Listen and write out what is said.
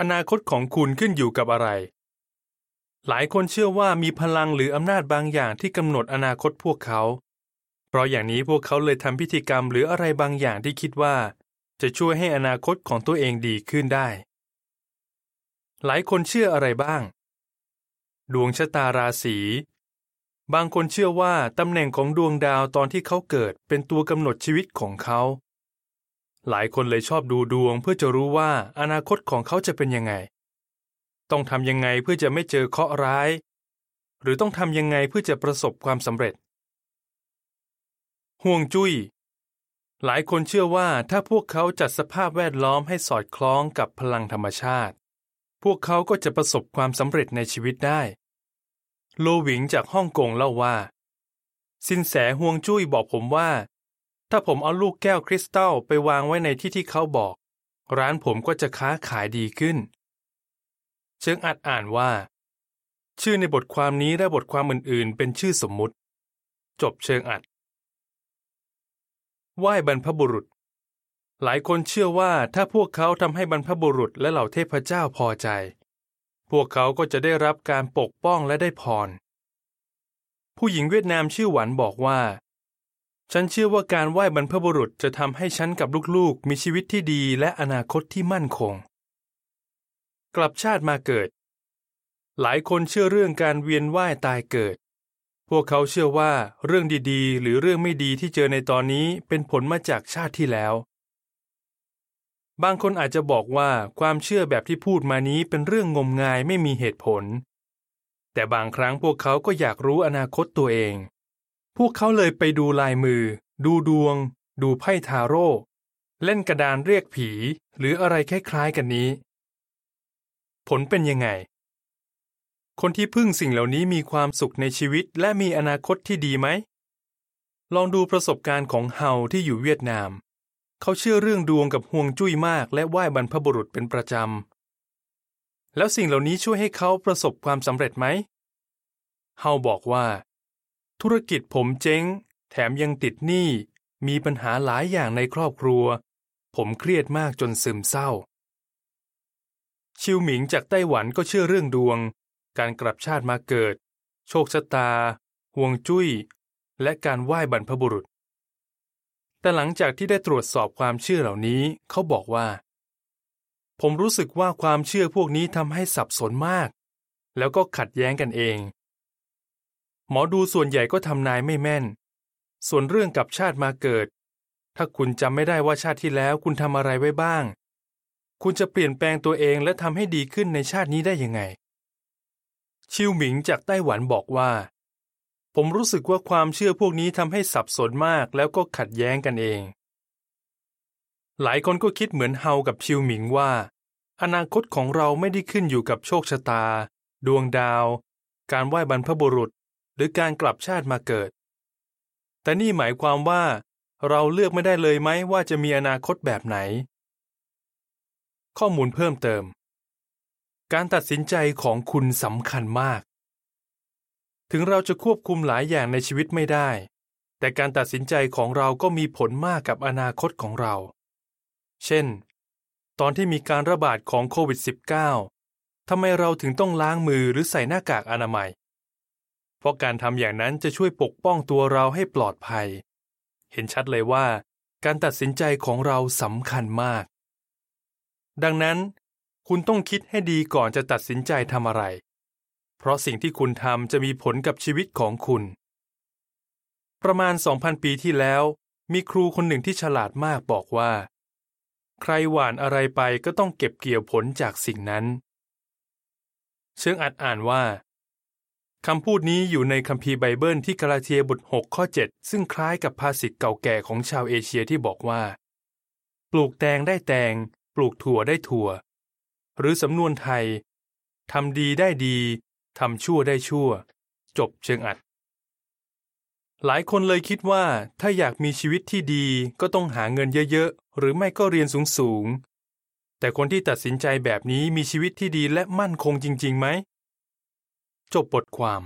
อนาคตของคุณขึ้นอยู่กับอะไร หลายคนเชื่อว่ามีพลังหรืออำนาจบางอย่างที่กำหนดอนาคตพวกเขา เพราะอย่างนี้พวกเขาเลยทำพิธีกรรมหรืออะไรบางอย่างที่คิดว่า จะช่วยให้อนาคตของตัวเองดีขึ้นได้ หลายคนเชื่ออะไรบ้าง ดวงชะตาราศีบางคนเชื่อว่าตำแหน่งของดวงดาวตอนที่เขาเกิดเป็นตัวกำหนดชีวิตของเขา หลายคนเลยชอบดูดวงเพื่อจะรู้ว่าอนาคตของเขาจะเป็นยังไง ต้องทำยังไงเพื่อจะไม่เจอเคราะห์ร้าย หรือต้องทำยังไงเพื่อจะประสบความสำเร็จ ห่วงจุย้ย หลายคนเชื่อว่าถ้าพวกเขาจัดสภาพแวดล้อมให้สอดคล้องกับพลังธรรมชาติ พวกเขาก็จะประสบความสำเร็จในชีวิตได้ โลหวิงจากฮ่องกงเล่าว่า สินแสห่วงจุ้ยบอกผมว่า ถ้าผมเอาลูกแก้วคริสตัลไปวางไว้ในที่ที่เขาบอก ร้านผมก็จะค้าขายดีขึ้น เชิงอัดอ่านว่า ชื่อในบทความนี้และบทความอื่นๆ เป็นชื่อสมมุติ จบเชิงอัดไหว้บรรพบุรุษ หลายคนเชื่อว่าถ้าพวกเขาทำให้บรรพบุรุษและเหล่าเทพเจ้าพอใจ พวกเขาก็จะได้รับการปกป้องและได้พร ผู้หญิงเวียดนามชื่อหวันบอกว่า ฉันเชื่อว่าการไหว้บรรพบุรุษจะทำให้ฉันกับลูกๆ มีชีวิตที่ดีและอนาคตที่มั่นคง กลับชาติมาเกิด หลายคนเชื่อเรื่องการเวียนว่ายตายเกิด พวกเขาเชื่อว่าเรื่องดีๆ หรือเรื่องไม่ดีที่เจอในตอนนี้เป็นผลมาจากชาติที่แล้ว บางคนอาจจะบอกว่าความเชื่อแบบที่พูดมานี้เป็นเรื่องงมงายไม่มีเหตุผล แต่บางครั้งพวกเขาก็อยากรู้อนาคตตัวเอง พวกเขาเลยไปดูลายมือ ดูดวง ดูไพ่ทาโร่เล่นกระดานเรียกผี หรืออะไรคล้ายๆกันนี้ ผลเป็นยังไง คนที่พึ่งสิ่งเหล่านี้มีความสุขในชีวิตและมีอนาคตที่ดีไหม ลองดูประสบการณ์ของเฮาที่อยู่เวียดนาม เขาเชื่อเรื่องดวงกับห่วงจุ้ยมาก และไหว้บรรพบุรุษเป็นประจำ แล้วสิ่งเหล่านี้ช่วยให้เขาประสบความสำเร็จไหมเฮาบอกว่า ธุรกิจผมเจ๊ง แถมยังติดหนี้ มีปัญหาหลายอย่างในครอบครัว ผมเครียดมากจนซึมเศร้า ชิวหมิงจากไต้หวันก็เชื่อเรื่องดวง การกลับชาติมาเกิด โชคชะตาห่วงจุ้ย และการไหว้บรรพบุรุษ แต่หลังจากที่ได้ตรวจสอบความเชื่อเหล่านี้เขาบอกว่า ผมรู้สึกว่าความเชื่อพวกนี้ทำให้สับสนมาก แล้วก็ขัดแย้งกันเอง หมอดูส่วนใหญ่ก็ทำนายไม่แม่น ส่วนเรื่องกับชาติมาเกิด ถ้าคุณจำไม่ได้ว่าชาติที่แล้วคุณทำอะไรไว้บ้าง คุณจะเปลี่ยนแปลงตัวเองและทำให้ดีขึ้นในชาตินี้ได้ยังไง ชิวหมิงจากไต้หวันบอกว่า ผมรู้สึกว่าความเชื่อพวกนี้ทำให้สับสนมากแล้วก็ขัดแย้งกันเอง หลายคนก็คิดเหมือนเฮากับชิวหมิงว่า อนาคตของเราไม่ได้ขึ้นอยู่กับโชคชะตา ดวงดาว การไหว้บรรพบุรุษ หรือการกลับชาติมาเกิด แต่นี่หมายความว่า เราเลือกไม่ได้เลยไหมว่าจะมีอนาคตแบบไหน ข้อมูลเพิ่มเติม การตัดสินใจของคุณสำคัญมาก ถึงเราจะควบคุมหลายอย่างในชีวิตไม่ได้ แต่การตัดสินใจของเราก็มีผลมากกับอนาคตของเรา เช่น ตอนที่มีการระบาดของโควิด -19 ทำไมเราถึงต้องล้างมือหรือใส่หน้ากากอนามัย ราะการทำอย่างนั้นจะช่วยปกป้องตัวเราให้ปลอดภัย เห็นชัดเลยว่า การตัดสินใจของเราสำคัญมาก ดังนั้นคุณต้องคิดให้ดีก่อนจะตัดสินใจทำอะไร เพราะสิ่งที่คุณทำจะมีผลกับชีวิตของคุณ ประมาณ 2,000 ปีที่แล้ว มีครูคนหนึ่งที่ฉลาดมากบอกว่า ใครหว่านอะไรไปก็ต้องเก็บเกี่ยวผลจากสิ่งนั้น เชิงอัดอ่านว่า คำพูดนี้อยู่ในคัมภีร์ไบเบิลที่กาลาเทียบท 6 ข้อ 7 ซึ่งคล้ายกับภาษิตเก่าแก่ของชาวเอเชียที่บอกว่า ปลูกแตงได้แตง ปลูกถั่วได้ถั่ว หรือสำนวนไทยทำดีได้ดีทำชั่วได้ชั่ว จบเชิงอัด หลายคนเลยคิดว่าถ้าอยากมีชีวิตที่ดีก็ต้องหาเงินเยอะๆ หรือไม่ก็เรียนสูงๆ แต่คนที่ตัดสินใจแบบนี้มีชีวิตที่ดีและมั่นคงจริงๆไหม จบบทความ